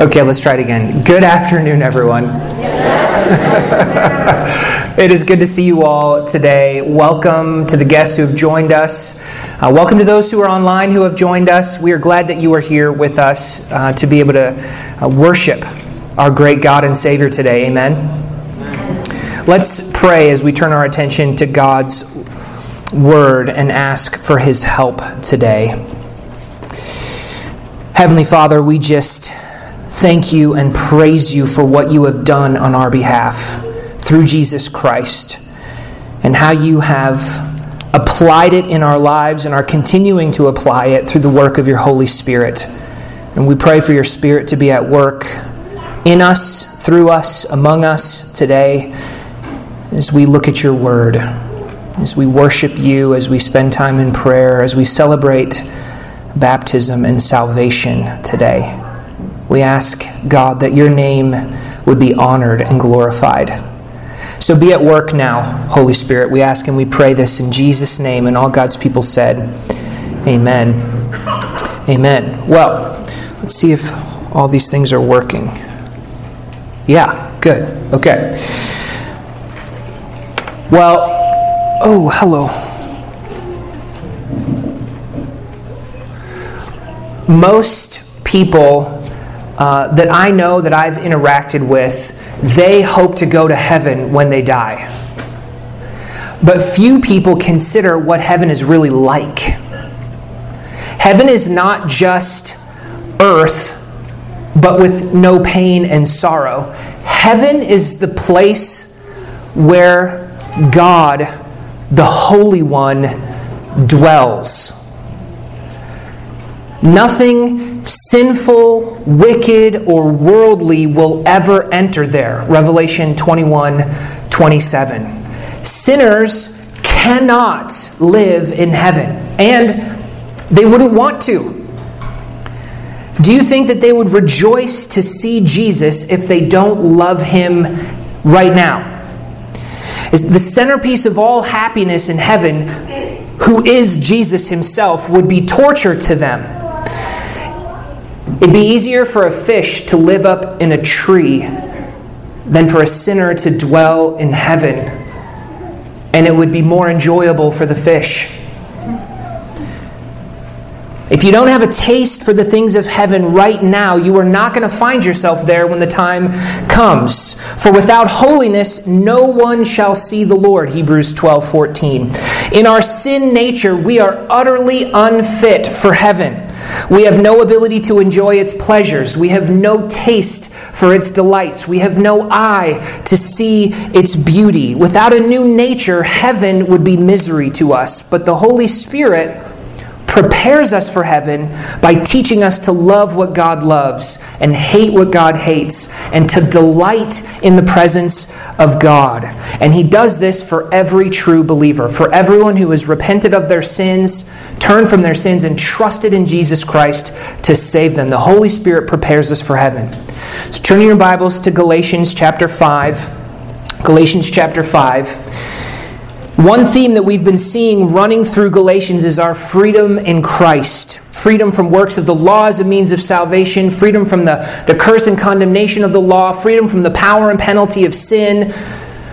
Okay, let's try it again. Good afternoon, everyone. it is good to see you all today. Welcome to the guests who have joined us. Uh, welcome to those who are online who have joined us. We are glad that you are here with us uh, to be able to uh, worship our great God and Savior today. Amen. Let's pray as we turn our attention to God's Word and ask for His help today. Heavenly Father, we just thank you and praise you for what you have done on our behalf through Jesus Christ and how you have applied it in our lives and are continuing to apply it through the work of your Holy Spirit. And we pray for your Spirit to be at work in us, through us, among us today as we look at your word, as we worship you, as we spend time in prayer, as we celebrate baptism and salvation today. We ask, God, that your name would be honored and glorified. So be at work now, Holy Spirit. We ask and we pray this in Jesus' name. And all God's people said, Amen. Amen. Well, let's see if all these things are working. Yeah, good. Okay. Well, oh, hello. Most people uh, that I know that I've interacted with, they hope to go to heaven when they die. But few people consider what heaven is really like. Heaven is not just earth, but with no pain and sorrow. Heaven is the place where God, the Holy One, dwells. Nothing sinful, wicked, or worldly will ever enter there. Revelation 21 27. Sinners cannot live in heaven, and they wouldn't want to. Do you think that they would rejoice to see Jesus if they don't love him right now? Is the centerpiece of all happiness in heaven, who is Jesus himself, would be torture to them It'd be easier for a fish to live up in a tree than for a sinner to dwell in heaven. And it would be more enjoyable for the fish. If you don't have a taste for the things of heaven right now, you are not going to find yourself there when the time comes. For without holiness, no one shall see the Lord. Hebrews 12 14. In our sin nature, we are utterly unfit for heaven. We have no ability to enjoy its pleasures. We have no taste for its delights. We have no eye to see its beauty. Without a new nature, heaven would be misery to us. But the Holy Spirit prepares us for heaven by teaching us to love what God loves and hate what God hates and to delight in the presence of God. And He does this for every true believer, for everyone who has repented of their sins, turned from their sins, and trusted in Jesus Christ to save them. The Holy Spirit prepares us for heaven. So turn your Bibles to Galatians chapter 5. Galatians chapter 5. One theme that we've been seeing running through Galatians is our freedom in Christ. Freedom from works of the law as a means of salvation, freedom from the, the curse and condemnation of the law, freedom from the power and penalty of sin,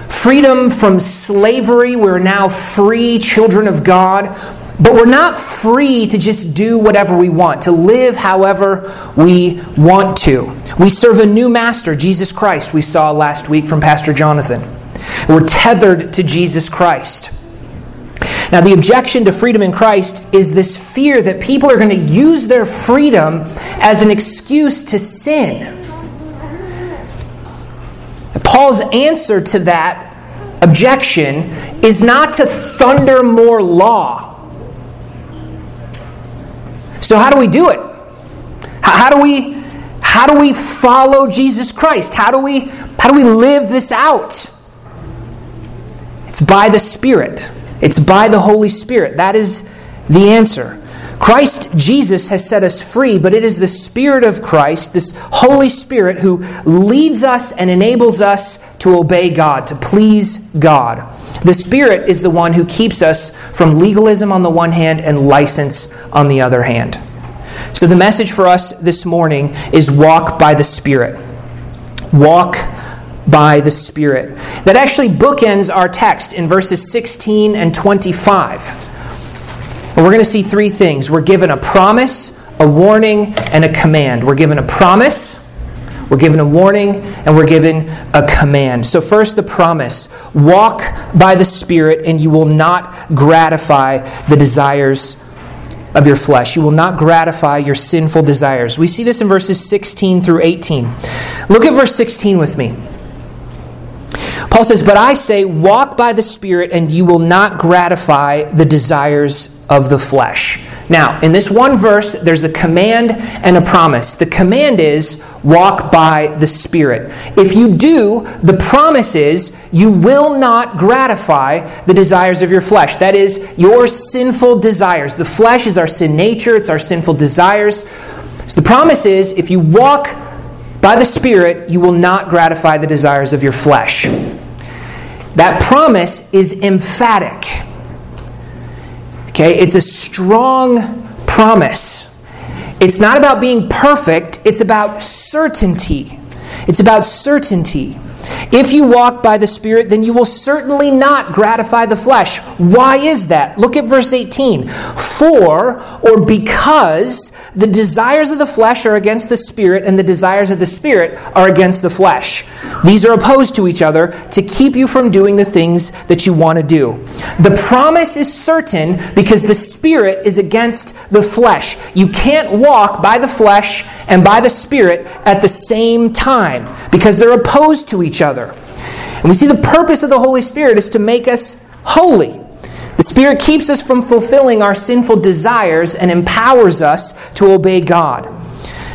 freedom from slavery. We're now free children of God. But we're not free to just do whatever we want, to live however we want to. We serve a new master, Jesus Christ, we saw last week from Pastor Jonathan. We're tethered to Jesus Christ. Now, the objection to freedom in Christ is this fear that people are going to use their freedom as an excuse to sin. Paul's answer to that objection is not to thunder more law. So, how do we do it? How do we, how do we follow Jesus Christ? How do we, how do we live this out? It's by the Spirit. It's by the Holy Spirit. That is the answer. Christ Jesus has set us free, but it is the Spirit of Christ, this Holy Spirit, who leads us and enables us to obey God, to please God. The Spirit is the one who keeps us from legalism on the one hand and license on the other hand. So, the message for us this morning is walk by the Spirit. Walk by the Spirit. That actually bookends our text in verses 16 and 25. And we're going to see three things. We're given a promise, a warning, and a command. We're given a promise, we're given a warning, and we're given a command. So, first, the promise walk by the Spirit, and you will not gratify the desires of your flesh. You will not gratify your sinful desires. We see this in verses 16 through 18. Look at verse 16 with me. Paul says, But I say, walk by the Spirit, and you will not gratify the desires of the flesh. Now, in this one verse, there's a command and a promise. The command is walk by the Spirit. If you do, the promise is you will not gratify the desires of your flesh. That is, your sinful desires. The flesh is our sin nature, it's our sinful desires. So the promise is if you walk by the Spirit, you will not gratify the desires of your flesh. That promise is emphatic. Okay, it's a strong promise. It's not about being perfect, it's about certainty. It's about certainty. If you walk by the Spirit, then you will certainly not gratify the flesh. Why is that? Look at verse 18. For, or because, the desires of the flesh are against the Spirit, and the desires of the Spirit are against the flesh. These are opposed to each other to keep you from doing the things that you want to do. The promise is certain because the Spirit is against the flesh. You can't walk by the flesh and by the Spirit at the same time because they're opposed to each other. And we see the purpose of the Holy Spirit is to make us holy. The Spirit keeps us from fulfilling our sinful desires and empowers us to obey God.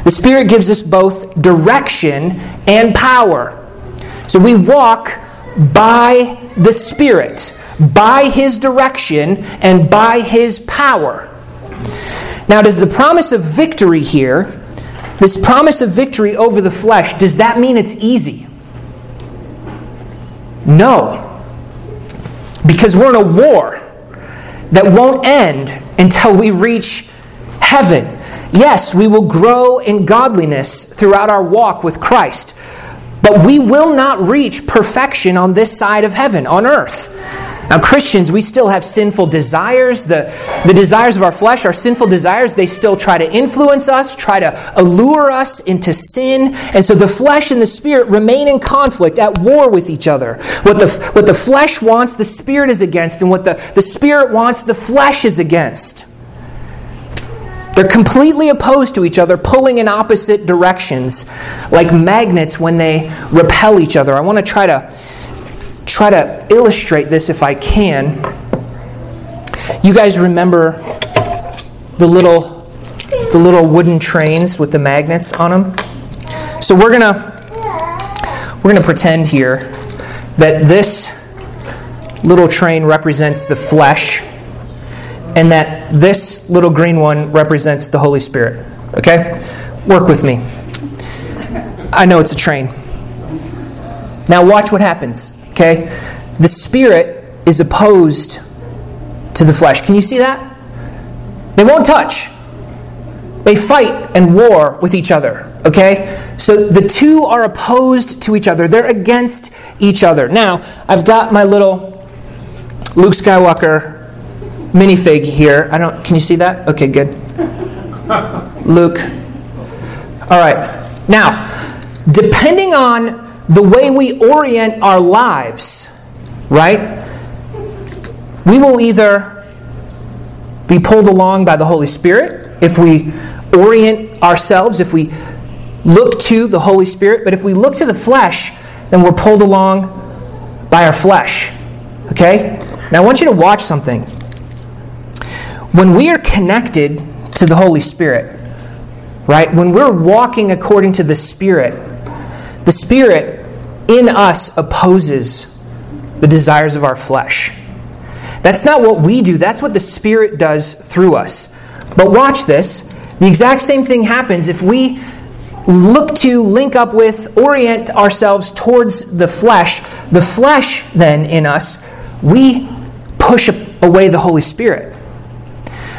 The Spirit gives us both direction and power. So we walk by the Spirit, by His direction, and by His power. Now, does the promise of victory here, this promise of victory over the flesh, does that mean it's easy? No. Because we're in a war that won't end until we reach heaven. Yes, we will grow in godliness throughout our walk with Christ, but we will not reach perfection on this side of heaven, on earth. Now, Christians, we still have sinful desires. The, the desires of our flesh, our sinful desires, they still try to influence us, try to allure us into sin. And so the flesh and the spirit remain in conflict, at war with each other. What the, what the flesh wants, the spirit is against. And what the, the spirit wants, the flesh is against. They're completely opposed to each other, pulling in opposite directions, like magnets when they repel each other. I want to try to try to illustrate this if I can. You guys remember the little the little wooden trains with the magnets on them? So we're going to we're going to pretend here that this little train represents the flesh and that this little green one represents the Holy Spirit. Okay? Work with me. I know it's a train. Now watch what happens. Okay? The spirit is opposed to the flesh. Can you see that? They won't touch. They fight and war with each other. Okay? So the two are opposed to each other. They're against each other. Now, I've got my little Luke Skywalker minifig here. I don't can you see that? Okay, good. Luke. All right. Now, depending on the way we orient our lives, right? We will either be pulled along by the Holy Spirit if we orient ourselves, if we look to the Holy Spirit, but if we look to the flesh, then we're pulled along by our flesh. Okay? Now I want you to watch something. When we are connected to the Holy Spirit, right? When we're walking according to the Spirit, the Spirit in us opposes the desires of our flesh. That's not what we do, that's what the Spirit does through us. But watch this. The exact same thing happens if we look to link up with, orient ourselves towards the flesh. The flesh, then, in us, we push away the Holy Spirit.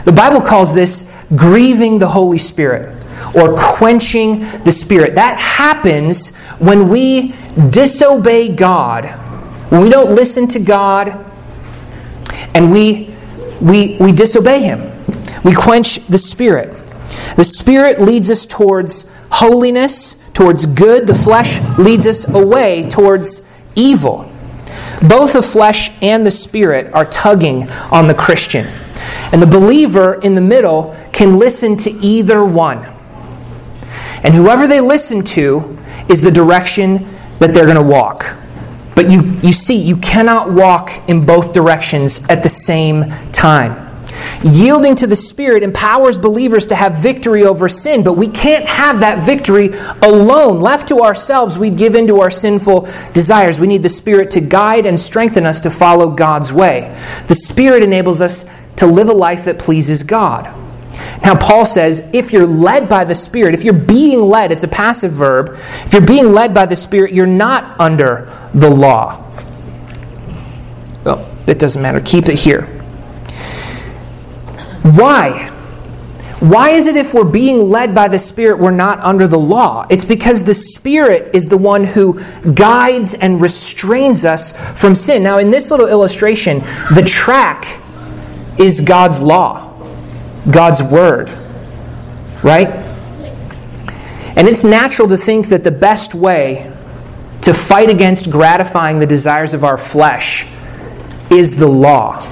The Bible calls this grieving the Holy Spirit or quenching the Spirit. That happens when we disobey God, when we don't listen to God, and we, we, we disobey Him. We quench the Spirit. The Spirit leads us towards holiness, towards good. The flesh leads us away towards evil. Both the flesh and the Spirit are tugging on the Christian. And the believer in the middle can listen to either one. And whoever they listen to is the direction that they're going to walk. But you, you see, you cannot walk in both directions at the same time. Yielding to the Spirit empowers believers to have victory over sin, but we can't have that victory alone. Left to ourselves, we'd give in to our sinful desires. We need the Spirit to guide and strengthen us to follow God's way. The Spirit enables us to live a life that pleases God. Now, Paul says if you're led by the Spirit, if you're being led, it's a passive verb. If you're being led by the Spirit, you're not under the law. Well, it doesn't matter. Keep it here. Why? Why is it if we're being led by the Spirit, we're not under the law? It's because the Spirit is the one who guides and restrains us from sin. Now, in this little illustration, the track is God's law, God's Word, right? And it's natural to think that the best way to fight against gratifying the desires of our flesh is the law.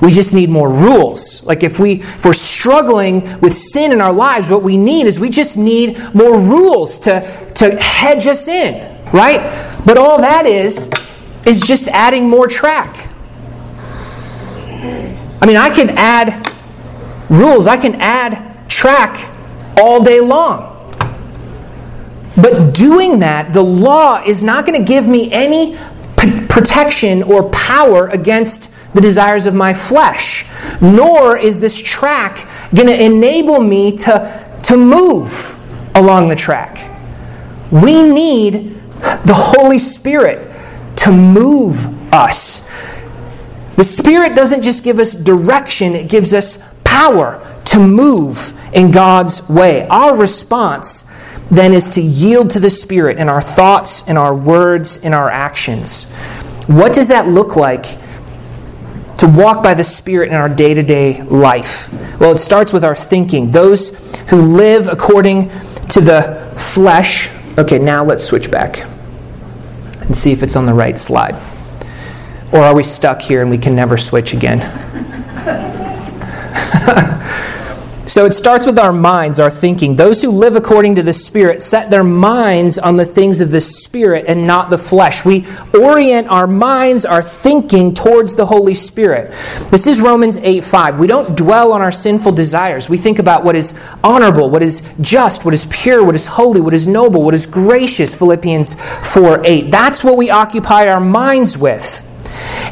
We just need more rules. Like if we if we're struggling with sin in our lives, what we need is we just need more rules to, to hedge us in, right? But all that is is just adding more track. I mean, I can add rules, I can add track all day long. But doing that, the law is not going to give me any p- protection or power against the desires of my flesh, nor is this track going to enable me to, to move along the track. We need the Holy Spirit to move us. The Spirit doesn't just give us direction, it gives us power to move in God's way. Our response then is to yield to the Spirit in our thoughts, in our words, in our actions. What does that look like to walk by the Spirit in our day to day life? Well, it starts with our thinking. Those who live according to the flesh. Okay, now let's switch back and see if it's on the right slide. Or are we stuck here and we can never switch again? So it starts with our minds, our thinking. Those who live according to the Spirit set their minds on the things of the Spirit and not the flesh. We orient our minds, our thinking towards the Holy Spirit. This is Romans 8 5. We don't dwell on our sinful desires. We think about what is honorable, what is just, what is pure, what is holy, what is noble, what is gracious. Philippians 4 8. That's what we occupy our minds with.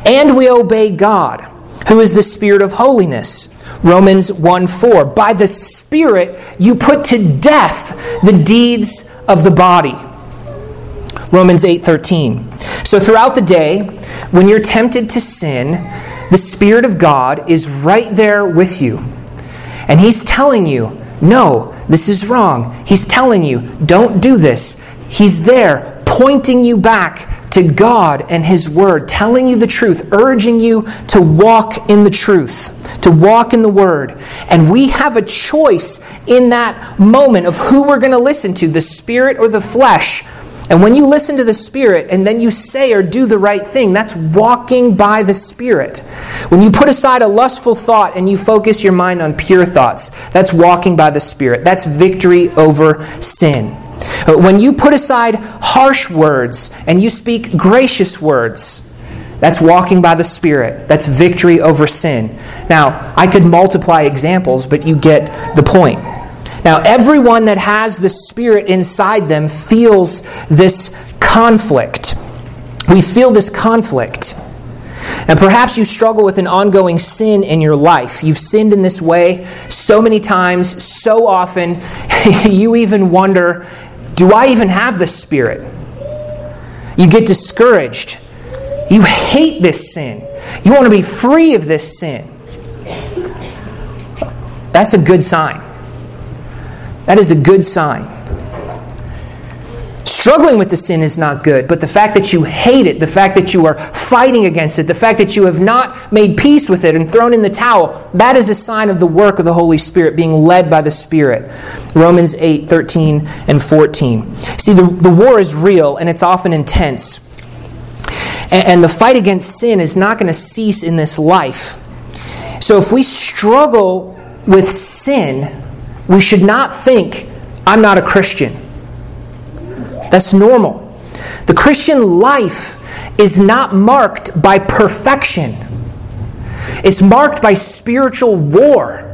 And we obey God, who is the Spirit of holiness. Romans 1 4. By the Spirit, you put to death the deeds of the body. Romans 8 13. So throughout the day, when you're tempted to sin, the Spirit of God is right there with you. And He's telling you, no, this is wrong. He's telling you, don't do this. He's there, pointing you back to God and His Word, telling you the truth, urging you to walk in the truth, to walk in the Word. And we have a choice in that moment of who we're going to listen to, the Spirit or the flesh. And when you listen to the Spirit and then you say or do the right thing, that's walking by the Spirit. When you put aside a lustful thought and you focus your mind on pure thoughts, that's walking by the Spirit. That's victory over sin. Uh, when you put aside harsh words and you speak gracious words, that's walking by the Spirit. That's victory over sin. Now, I could multiply examples, but you get the point. Now, everyone that has the Spirit inside them feels this conflict. We feel this conflict. And perhaps you struggle with an ongoing sin in your life. You've sinned in this way so many times, so often, you even wonder do I even have the Spirit? You get discouraged. You hate this sin. You want to be free of this sin. That's a good sign. That is a good sign. Struggling with the sin is not good, but the fact that you hate it, the fact that you are fighting against it, the fact that you have not made peace with it and thrown in the towel, that is a sign of the work of the Holy Spirit, being led by the Spirit. Romans 8, 13, and 14. See, the, the war is real and it's often intense. And, and the fight against sin is not going to cease in this life. So if we struggle with sin, we should not think, I'm not a Christian. That's normal. The Christian life is not marked by perfection, it's marked by spiritual war.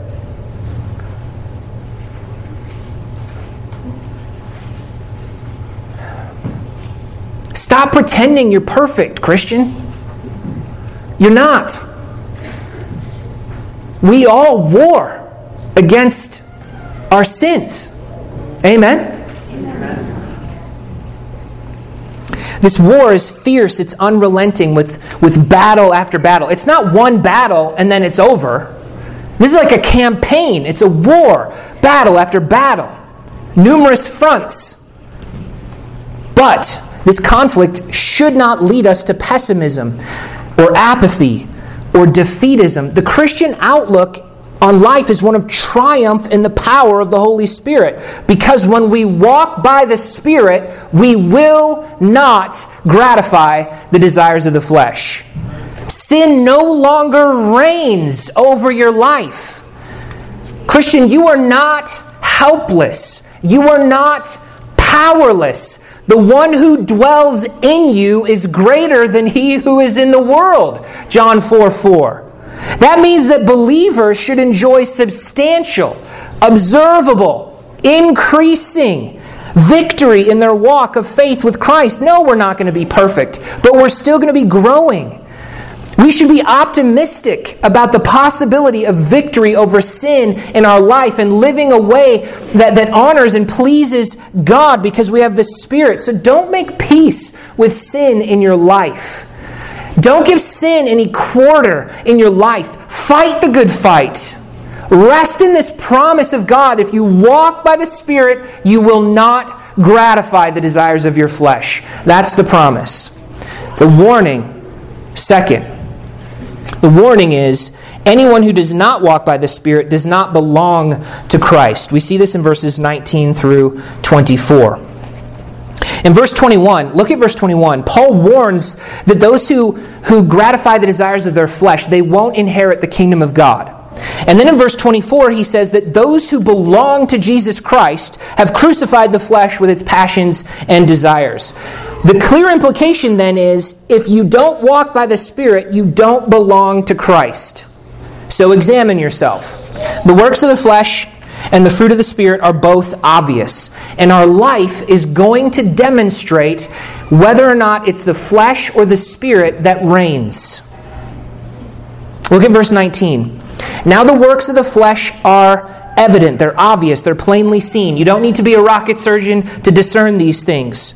Stop pretending you're perfect, Christian. You're not. We all war against our sins. Amen? This war is fierce, it's unrelenting with, with battle after battle. It's not one battle and then it's over. This is like a campaign, it's a war, battle after battle, numerous fronts. But this conflict should not lead us to pessimism or apathy or defeatism. The Christian outlook on life is one of triumph in the power of the Holy Spirit. Because when we walk by the Spirit, we will not gratify the desires of the flesh. Sin no longer reigns over your life. Christian, you are not helpless. You are not powerless. The one who dwells in you is greater than he who is in the world. John 4 4. That means that believers should enjoy substantial, observable, increasing victory in their walk of faith with Christ. No, we're not going to be perfect, but we're still going to be growing. We should be optimistic about the possibility of victory over sin in our life and living a way that, that honors and pleases God because we have the Spirit. So don't make peace with sin in your life. Don't give sin any quarter in your life. Fight the good fight. Rest in this promise of God. If you walk by the Spirit, you will not gratify the desires of your flesh. That's the promise. The warning, second, the warning is anyone who does not walk by the Spirit does not belong to Christ. We see this in verses 19 through 24. In verse 21, look at verse 21. Paul warns that those who, who gratify the desires of their flesh, they won't inherit the kingdom of God. And then in verse 24, he says that those who belong to Jesus Christ have crucified the flesh with its passions and desires. The clear implication then is if you don't walk by the Spirit, you don't belong to Christ. So examine yourself. The works of the flesh and the fruit of the Spirit are both obvious. And our life is going to demonstrate whether or not it's the flesh or the Spirit that reigns. Look at verse 19. Now the works of the flesh are evident, they're obvious, they're plainly seen. You don't need to be a rocket surgeon to discern these things.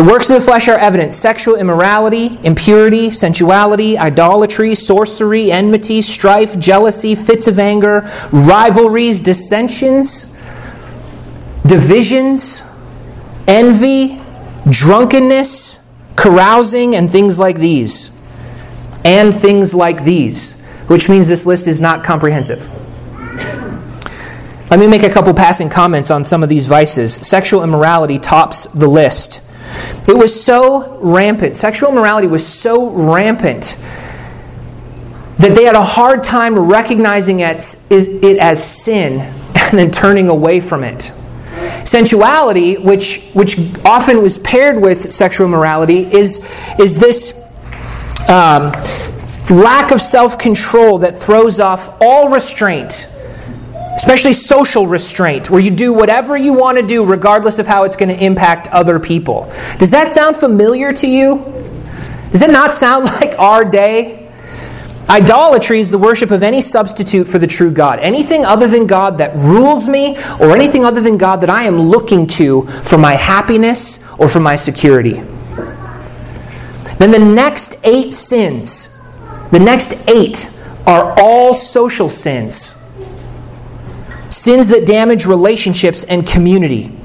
The works of the flesh are evident sexual immorality, impurity, sensuality, idolatry, sorcery, enmity, strife, jealousy, fits of anger, rivalries, dissensions, divisions, envy, drunkenness, carousing, and things like these. And things like these, which means this list is not comprehensive. Let me make a couple passing comments on some of these vices. Sexual immorality tops the list. It was so rampant, sexual immorality was so rampant that they had a hard time recognizing it as sin and then turning away from it. Sensuality, which, which often was paired with sexual immorality, is, is this um, lack of self control that throws off all restraint especially social restraint, where you do whatever you want to do regardless of how it's going to impact other people. Does that sound familiar to you? Does it not sound like our day? Idolatry is the worship of any substitute for the true God. Anything other than God that rules me, or anything other than God that I am looking to for my happiness or for my security. Then the next eight sins, the next eight are all social sins. Sins that damage relationships and community.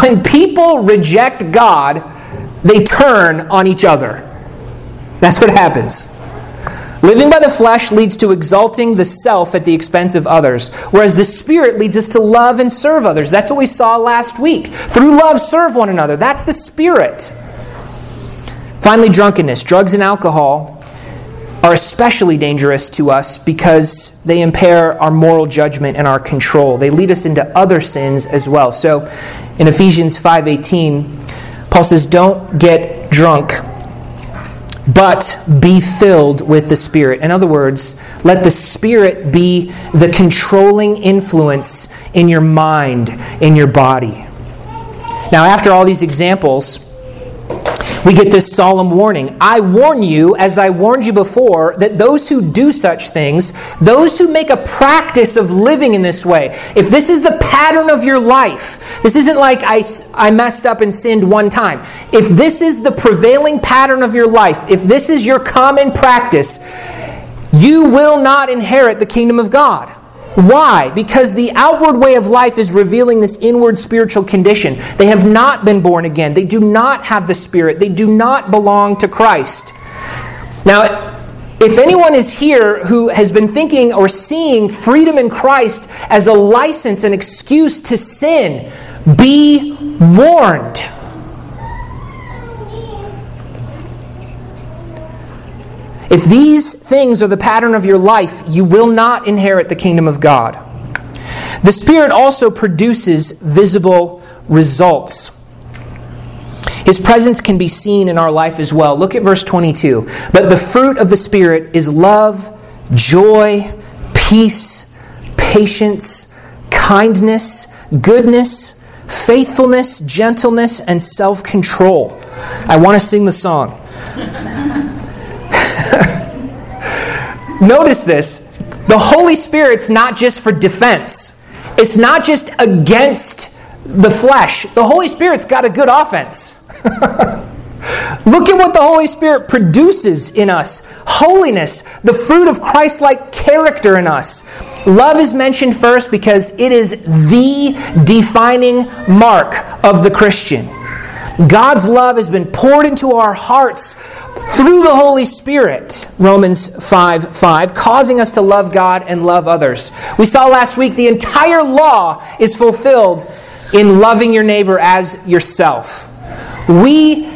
When people reject God, they turn on each other. That's what happens. Living by the flesh leads to exalting the self at the expense of others, whereas the Spirit leads us to love and serve others. That's what we saw last week. Through love, serve one another. That's the Spirit. Finally, drunkenness. Drugs and alcohol are especially dangerous to us because they impair our moral judgment and our control. They lead us into other sins as well. So in Ephesians 5:18, Paul says, "Don't get drunk." but be filled with the Spirit. In other words, let the Spirit be the controlling influence in your mind, in your body. Now, after all these examples, we get this solemn warning. I warn you, as I warned you before, that those who do such things, those who make a practice of living in this way, if this is the pattern of your life, this isn't like I, I messed up and sinned one time. If this is the prevailing pattern of your life, if this is your common practice, you will not inherit the kingdom of God. Why? Because the outward way of life is revealing this inward spiritual condition. They have not been born again. They do not have the Spirit. They do not belong to Christ. Now, if anyone is here who has been thinking or seeing freedom in Christ as a license, an excuse to sin, be warned. If these things are the pattern of your life, you will not inherit the kingdom of God. The Spirit also produces visible results. His presence can be seen in our life as well. Look at verse 22. But the fruit of the Spirit is love, joy, peace, patience, kindness, goodness, faithfulness, gentleness, and self control. I want to sing the song. Notice this the Holy Spirit's not just for defense, it's not just against the flesh. The Holy Spirit's got a good offense. Look at what the Holy Spirit produces in us holiness, the fruit of Christ like character in us. Love is mentioned first because it is the defining mark of the Christian. God's love has been poured into our hearts through the Holy Spirit, Romans 5 5, causing us to love God and love others. We saw last week the entire law is fulfilled in loving your neighbor as yourself. We,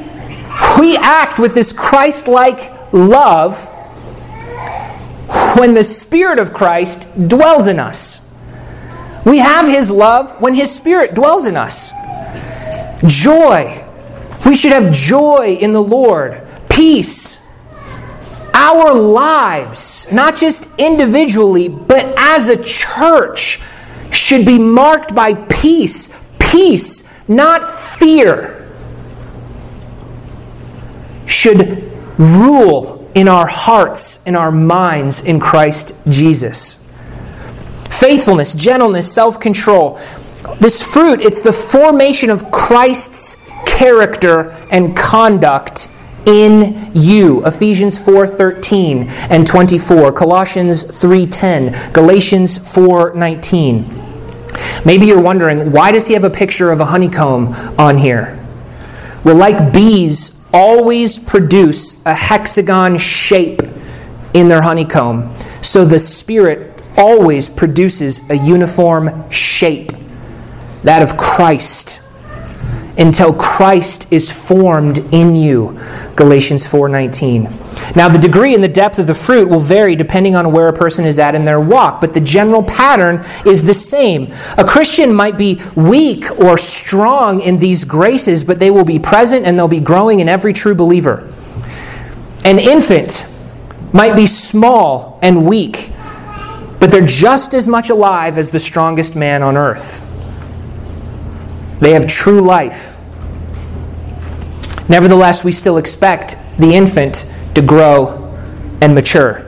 we act with this Christ like love when the Spirit of Christ dwells in us. We have His love when His Spirit dwells in us. Joy. We should have joy in the Lord peace. Our lives, not just individually, but as a church, should be marked by peace. Peace, not fear, should rule in our hearts, in our minds, in Christ Jesus. Faithfulness, gentleness, self control. This fruit, it's the formation of Christ's character and conduct in you ephesians 4.13 and 24 colossians 3.10 galatians 4.19 maybe you're wondering why does he have a picture of a honeycomb on here? Well like bees always produce a hexagon shape in their honeycomb. So the spirit always produces a uniform shape that of christ until Christ is formed in you. Galatians 4:19. Now the degree and the depth of the fruit will vary depending on where a person is at in their walk, but the general pattern is the same. A Christian might be weak or strong in these graces, but they will be present and they'll be growing in every true believer. An infant might be small and weak, but they're just as much alive as the strongest man on earth. They have true life. Nevertheless, we still expect the infant to grow and mature.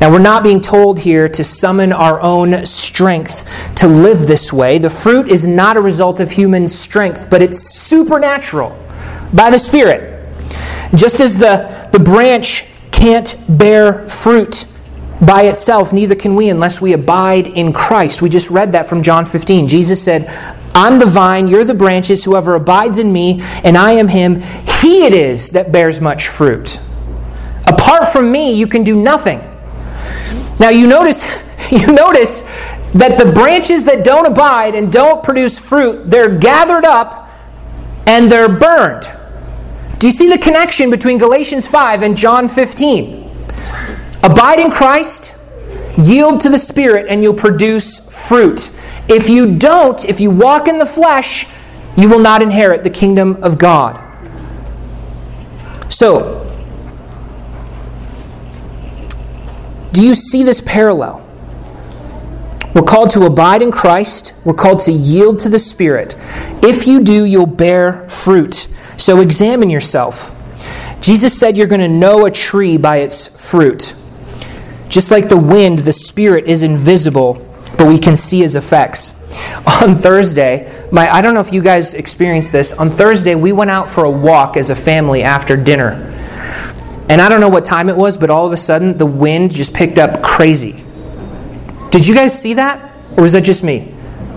Now, we're not being told here to summon our own strength to live this way. The fruit is not a result of human strength, but it's supernatural by the Spirit. Just as the, the branch can't bear fruit by itself, neither can we unless we abide in Christ. We just read that from John 15. Jesus said, I'm the vine, you're the branches. Whoever abides in me, and I am him, he it is that bears much fruit. Apart from me, you can do nothing. Now you notice, you notice that the branches that don't abide and don't produce fruit, they're gathered up and they're burned. Do you see the connection between Galatians 5 and John 15? Abide in Christ, yield to the Spirit, and you'll produce fruit. If you don't, if you walk in the flesh, you will not inherit the kingdom of God. So, do you see this parallel? We're called to abide in Christ. We're called to yield to the Spirit. If you do, you'll bear fruit. So examine yourself. Jesus said you're going to know a tree by its fruit. Just like the wind, the Spirit is invisible, but we can see his effects. On Thursday, my, I don't know if you guys experienced this. On Thursday, we went out for a walk as a family after dinner. And I don't know what time it was, but all of a sudden, the wind just picked up crazy. Did you guys see that? Or was that just me?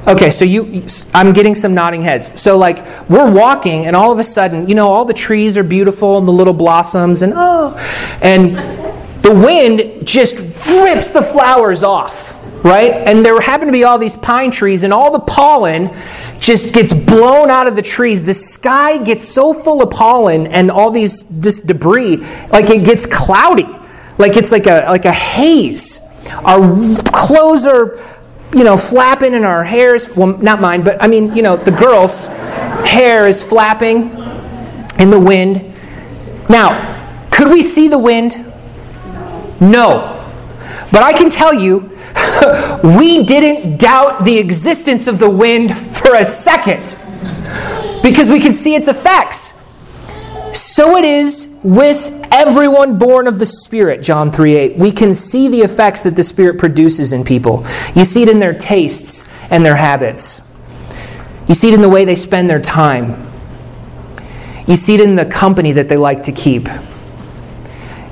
Okay, so you, I'm getting some nodding heads. So, like, we're walking, and all of a sudden, you know, all the trees are beautiful and the little blossoms, and oh, and the wind just rips the flowers off, right? And there happen to be all these pine trees, and all the pollen just gets blown out of the trees. The sky gets so full of pollen and all these this debris, like it gets cloudy, like it's like a like a haze. Our clothes are, you know, flapping, and our hair's well, not mine, but I mean, you know, the girls' hair is flapping in the wind. Now, could we see the wind? No. But I can tell you, we didn't doubt the existence of the wind for a second because we can see its effects. So it is with everyone born of the Spirit, John 3 8. We can see the effects that the Spirit produces in people. You see it in their tastes and their habits, you see it in the way they spend their time, you see it in the company that they like to keep,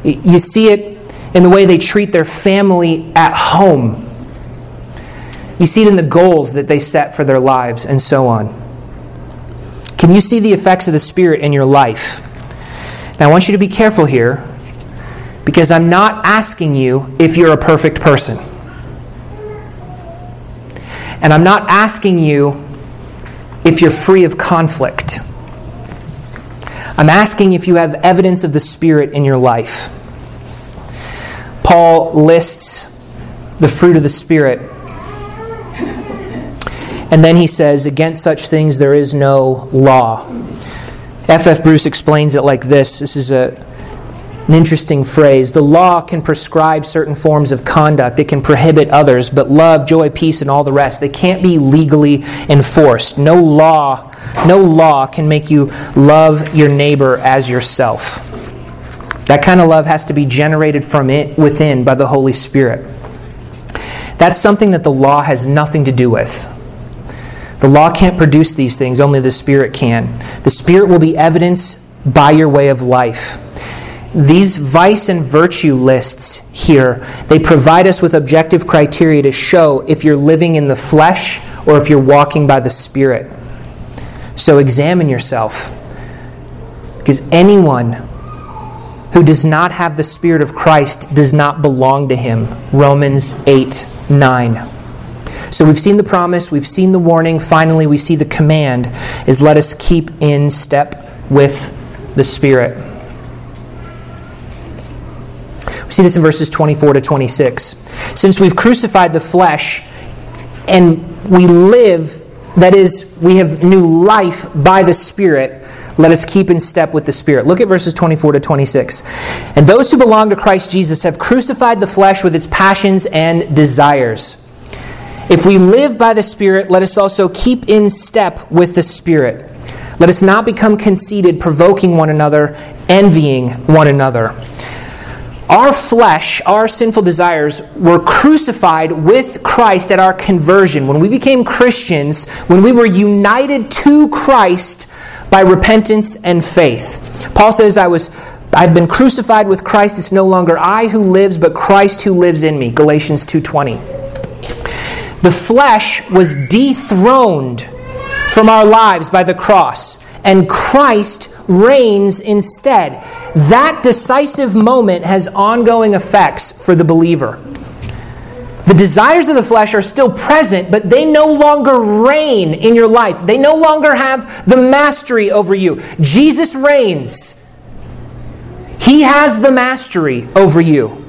you see it in the way they treat their family at home. You see it in the goals that they set for their lives, and so on. Can you see the effects of the Spirit in your life? Now, I want you to be careful here because I'm not asking you if you're a perfect person. And I'm not asking you if you're free of conflict. I'm asking if you have evidence of the Spirit in your life. Paul lists the fruit of the Spirit. And then he says, Against such things there is no law. F. F. Bruce explains it like this this is a, an interesting phrase. The law can prescribe certain forms of conduct, it can prohibit others, but love, joy, peace, and all the rest, they can't be legally enforced. No law, no law can make you love your neighbor as yourself. That kind of love has to be generated from it within by the Holy Spirit. That's something that the law has nothing to do with. The law can't produce these things, only the Spirit can. The Spirit will be evidence by your way of life. These vice and virtue lists here, they provide us with objective criteria to show if you're living in the flesh or if you're walking by the Spirit. So examine yourself. Because anyone who does not have the Spirit of Christ does not belong to him. Romans 8 9. So we've seen the promise, we've seen the warning, finally we see the command is let us keep in step with the Spirit. We see this in verses 24 to 26. Since we've crucified the flesh and we live, that is, we have new life by the Spirit, let us keep in step with the Spirit. Look at verses 24 to 26. And those who belong to Christ Jesus have crucified the flesh with its passions and desires. If we live by the Spirit, let us also keep in step with the Spirit. Let us not become conceited, provoking one another, envying one another. Our flesh, our sinful desires, were crucified with Christ at our conversion. When we became Christians, when we were united to Christ, by repentance and faith. Paul says, I was I've been crucified with Christ. It's no longer I who lives, but Christ who lives in me. Galatians 2:20. The flesh was dethroned from our lives by the cross, and Christ reigns instead. That decisive moment has ongoing effects for the believer. The desires of the flesh are still present, but they no longer reign in your life. They no longer have the mastery over you. Jesus reigns. He has the mastery over you.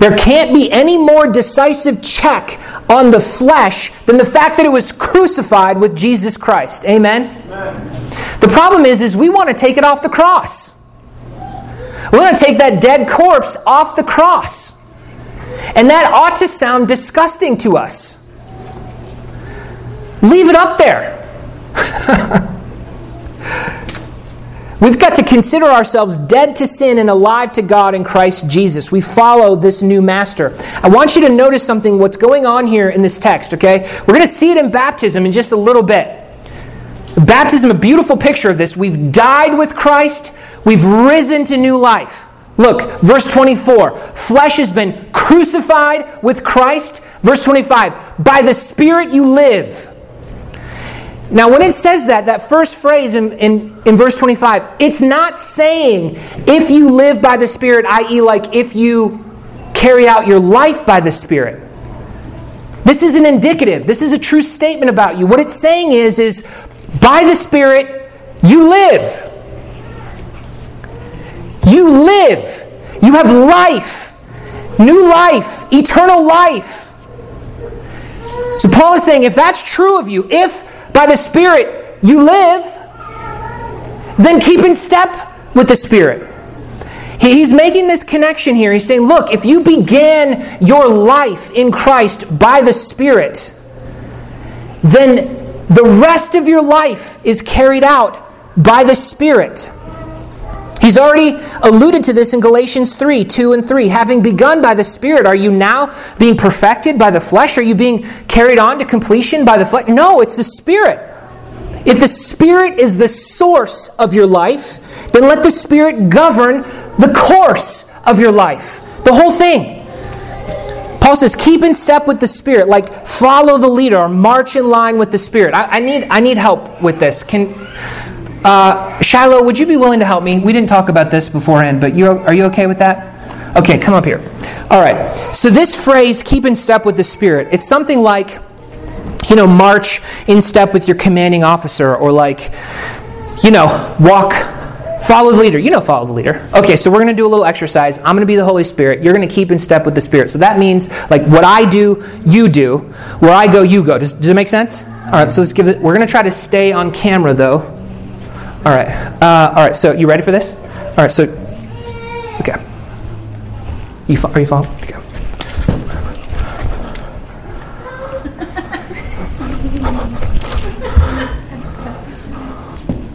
There can't be any more decisive check on the flesh than the fact that it was crucified with Jesus Christ. Amen? Amen. The problem is, is we want to take it off the cross. We want to take that dead corpse off the cross. And that ought to sound disgusting to us. Leave it up there. We've got to consider ourselves dead to sin and alive to God in Christ Jesus. We follow this new master. I want you to notice something, what's going on here in this text, okay? We're going to see it in baptism in just a little bit. Baptism, a beautiful picture of this. We've died with Christ, we've risen to new life. Look, verse 24 flesh has been crucified with Christ. Verse 25 by the Spirit you live. Now, when it says that, that first phrase in, in, in verse 25, it's not saying if you live by the Spirit, i.e., like if you carry out your life by the Spirit. This is an indicative. This is a true statement about you. What it's saying is, is by the Spirit, you live. You live. You have life. New life. Eternal life. So Paul is saying if that's true of you, if by the Spirit you live, then keep in step with the Spirit. He's making this connection here. He's saying, look, if you began your life in Christ by the Spirit, then the rest of your life is carried out by the Spirit. He's already alluded to this in Galatians 3 2 and 3. Having begun by the Spirit, are you now being perfected by the flesh? Are you being carried on to completion by the flesh? No, it's the Spirit. If the Spirit is the source of your life, then let the Spirit govern the course of your life, the whole thing. Paul says, keep in step with the Spirit, like follow the leader or march in line with the Spirit. I, I need, I need help with this. Can, uh, Shiloh, would you be willing to help me? We didn't talk about this beforehand, but are you okay with that? Okay, come up here. All right. So this phrase, keep in step with the Spirit, it's something like, you know, march in step with your commanding officer, or like, you know, walk, follow the leader. You know, follow the leader. Okay, so we're going to do a little exercise. I'm going to be the Holy Spirit. You're going to keep in step with the Spirit. So that means, like, what I do, you do. Where I go, you go. Does, does it make sense? All right, so let's give it, we're going to try to stay on camera, though. All right. Uh, all right. So you ready for this? All right. So, okay. You are you following? Okay.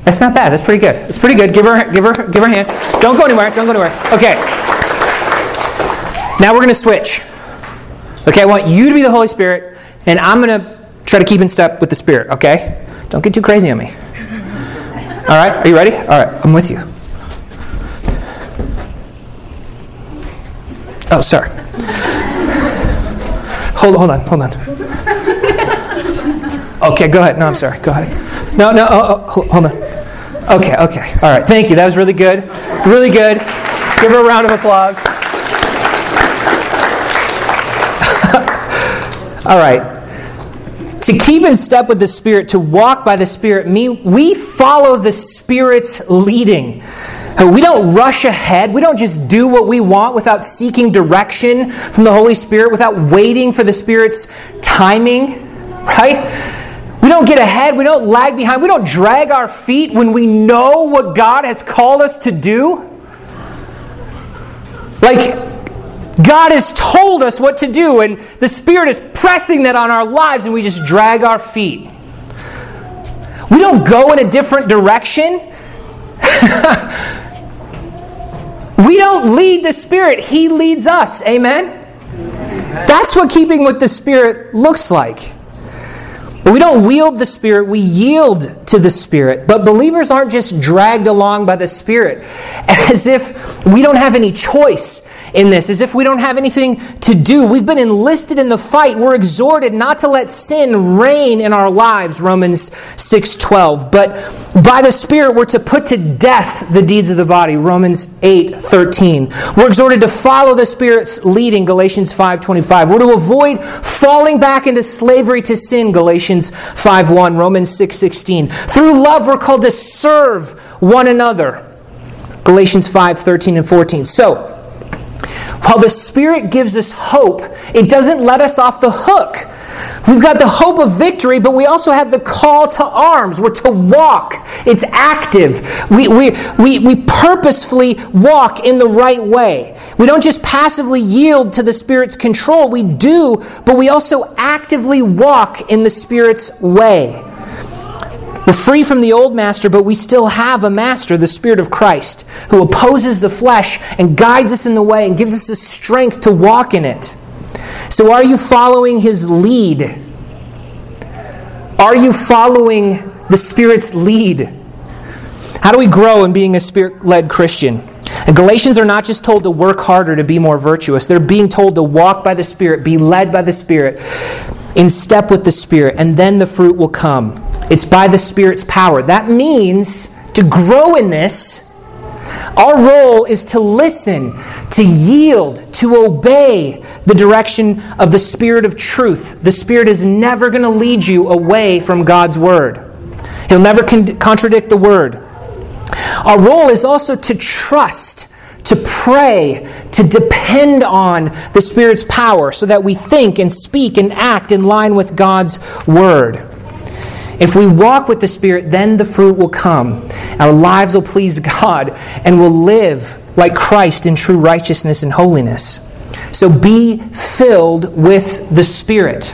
That's not bad. That's pretty good. It's pretty good. Give her, give her, give her a hand. Don't go anywhere. Don't go anywhere. Okay. Now we're going to switch. Okay. I want you to be the Holy Spirit, and I'm going to try to keep in step with the Spirit. Okay. Don't get too crazy on me. All right, are you ready? All right, I'm with you. Oh, sorry. Hold, on, hold on, hold on. Okay, go ahead. No, I'm sorry. Go ahead. No, no, oh, oh, hold on. Okay, okay. All right, thank you. That was really good. Really good. Give her a round of applause. All right to keep in step with the Spirit, to walk by the Spirit, we follow the Spirit's leading. Uh, we don't rush ahead. We don't just do what we want without seeking direction from the Holy Spirit, without waiting for the Spirit's timing, right? We don't get ahead. We don't lag behind. We don't drag our feet when we know what God has called us to do. Like, God has told us what to do, and the Spirit is pressing that on our lives, and we just drag our feet. We don't go in a different direction. we don't lead the Spirit, He leads us. Amen? That's what keeping with the Spirit looks like. We don't wield the Spirit, we yield to the Spirit. But believers aren't just dragged along by the Spirit as if we don't have any choice in this, as if we don't have anything to do. We've been enlisted in the fight. We're exhorted not to let sin reign in our lives, Romans 6:12. But by the Spirit we're to put to death the deeds of the body, Romans 8:13. We're exhorted to follow the Spirit's leading, Galatians 5:25. We're to avoid falling back into slavery to sin, Galatians 5:1, Romans 6:16. Through love we're called to serve one another. Galatians 5, 13 and 14. So, while the Spirit gives us hope, it doesn't let us off the hook. We've got the hope of victory, but we also have the call to arms. We're to walk. It's active. We, we, we, we purposefully walk in the right way. We don't just passively yield to the Spirit's control. We do, but we also actively walk in the Spirit's way. We're free from the old master, but we still have a master, the Spirit of Christ, who opposes the flesh and guides us in the way and gives us the strength to walk in it. So, are you following his lead? Are you following the Spirit's lead? How do we grow in being a Spirit led Christian? And Galatians are not just told to work harder to be more virtuous, they're being told to walk by the Spirit, be led by the Spirit, in step with the Spirit, and then the fruit will come. It's by the Spirit's power. That means to grow in this, our role is to listen, to yield, to obey the direction of the Spirit of truth. The Spirit is never going to lead you away from God's Word, He'll never con- contradict the Word. Our role is also to trust, to pray, to depend on the Spirit's power so that we think and speak and act in line with God's Word. If we walk with the Spirit, then the fruit will come. Our lives will please God and we'll live like Christ in true righteousness and holiness. So be filled with the Spirit.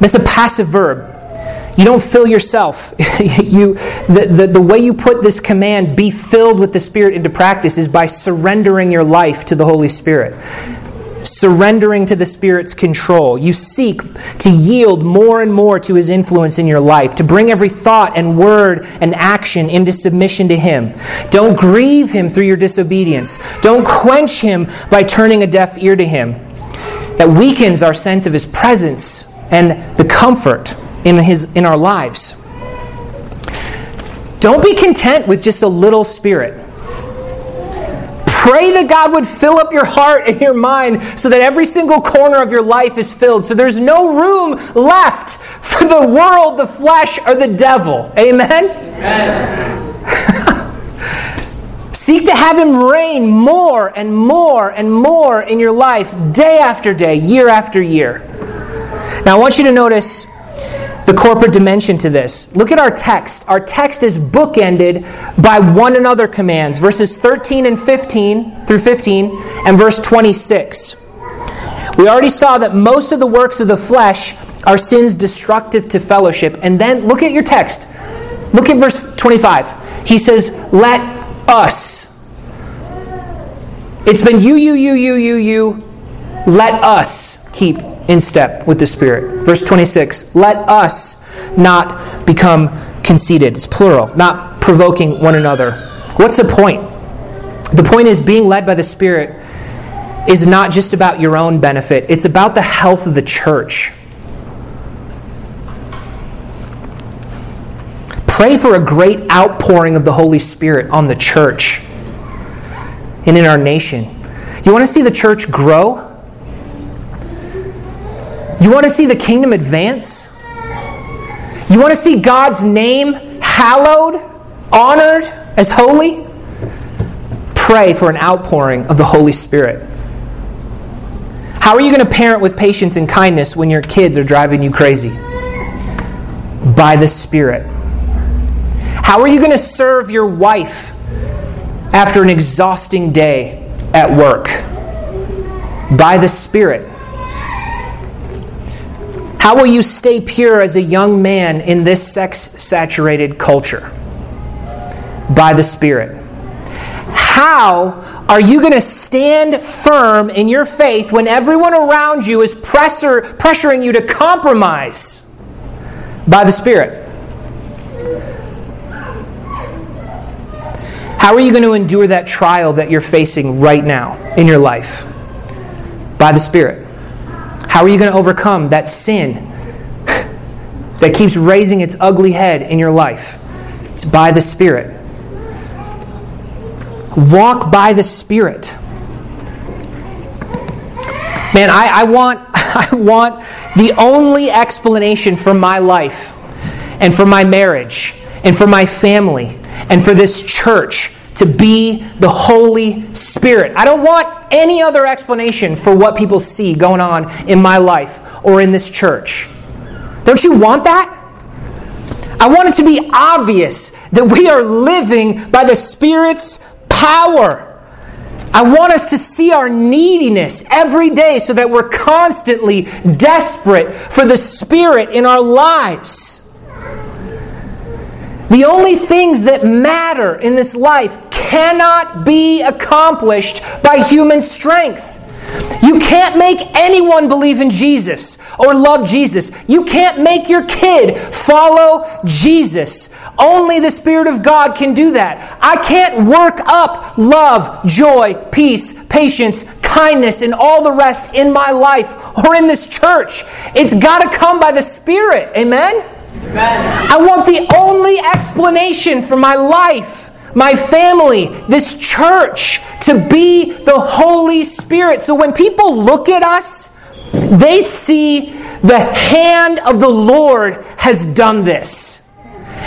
That's a passive verb. You don't fill yourself. you, the, the, the way you put this command, be filled with the Spirit, into practice is by surrendering your life to the Holy Spirit surrendering to the Spirit's control. You seek to yield more and more to His influence in your life, to bring every thought and word and action into submission to Him. Don't grieve Him through your disobedience. Don't quench Him by turning a deaf ear to Him. That weakens our sense of His presence and the comfort in, his, in our lives. Don't be content with just a little spirit. Pray that God would fill up your heart and your mind so that every single corner of your life is filled. So there's no room left for the world, the flesh, or the devil. Amen? Amen. Seek to have Him reign more and more and more in your life, day after day, year after year. Now, I want you to notice the corporate dimension to this. Look at our text. Our text is bookended by one another commands, verses 13 and 15 through 15, and verse 26. We already saw that most of the works of the flesh are sins destructive to fellowship. And then look at your text. Look at verse 25. He says, Let us. It's been you, you, you, you, you, you. Let us keep in step with the Spirit. Verse 26 Let us not become conceited. It's plural, not provoking one another. What's the point? The point is being led by the Spirit is not just about your own benefit, it's about the health of the church. Pray for a great outpouring of the Holy Spirit on the church and in our nation. You want to see the church grow? You want to see the kingdom advance? You want to see God's name hallowed, honored as holy? Pray for an outpouring of the Holy Spirit. How are you going to parent with patience and kindness when your kids are driving you crazy? By the Spirit. How are you going to serve your wife after an exhausting day at work? By the Spirit. How will you stay pure as a young man in this sex saturated culture? By the Spirit. How are you going to stand firm in your faith when everyone around you is pressure, pressuring you to compromise by the Spirit? How are you going to endure that trial that you're facing right now in your life? By the Spirit. How are you going to overcome that sin that keeps raising its ugly head in your life? It's by the Spirit. Walk by the Spirit. Man, I, I, want, I want the only explanation for my life and for my marriage and for my family and for this church to be the Holy Spirit. I don't want any other explanation for what people see going on in my life or in this church. Don't you want that? I want it to be obvious that we are living by the Spirit's power. I want us to see our neediness every day so that we're constantly desperate for the Spirit in our lives. The only things that matter in this life cannot be accomplished by human strength. You can't make anyone believe in Jesus or love Jesus. You can't make your kid follow Jesus. Only the Spirit of God can do that. I can't work up love, joy, peace, patience, kindness, and all the rest in my life or in this church. It's got to come by the Spirit. Amen? I want the only explanation for my life my family, this church, to be the Holy Spirit. So when people look at us, they see the hand of the Lord has done this.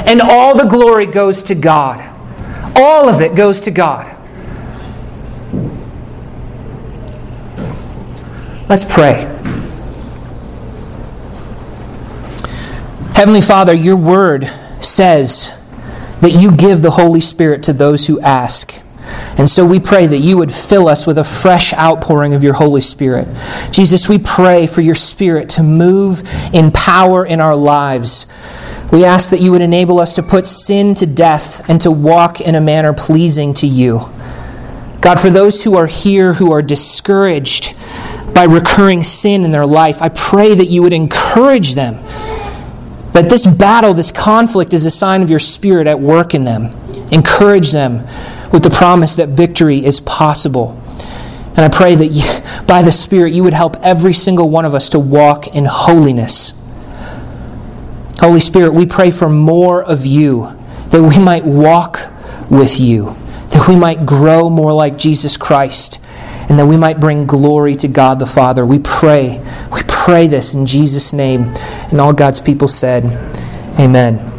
And all the glory goes to God. All of it goes to God. Let's pray. Heavenly Father, your word says that you give the Holy Spirit to those who ask. And so we pray that you would fill us with a fresh outpouring of your Holy Spirit. Jesus, we pray for your Spirit to move in power in our lives. We ask that you would enable us to put sin to death and to walk in a manner pleasing to you. God, for those who are here who are discouraged by recurring sin in their life, I pray that you would encourage them that this battle, this conflict, is a sign of your spirit at work in them. Encourage them with the promise that victory is possible. And I pray that you, by the Spirit, you would help every single one of us to walk in holiness. Holy Spirit, we pray for more of you, that we might walk with you, that we might grow more like Jesus Christ, and that we might bring glory to God the Father. We pray, we pray this in Jesus' name. And all God's people said, Amen.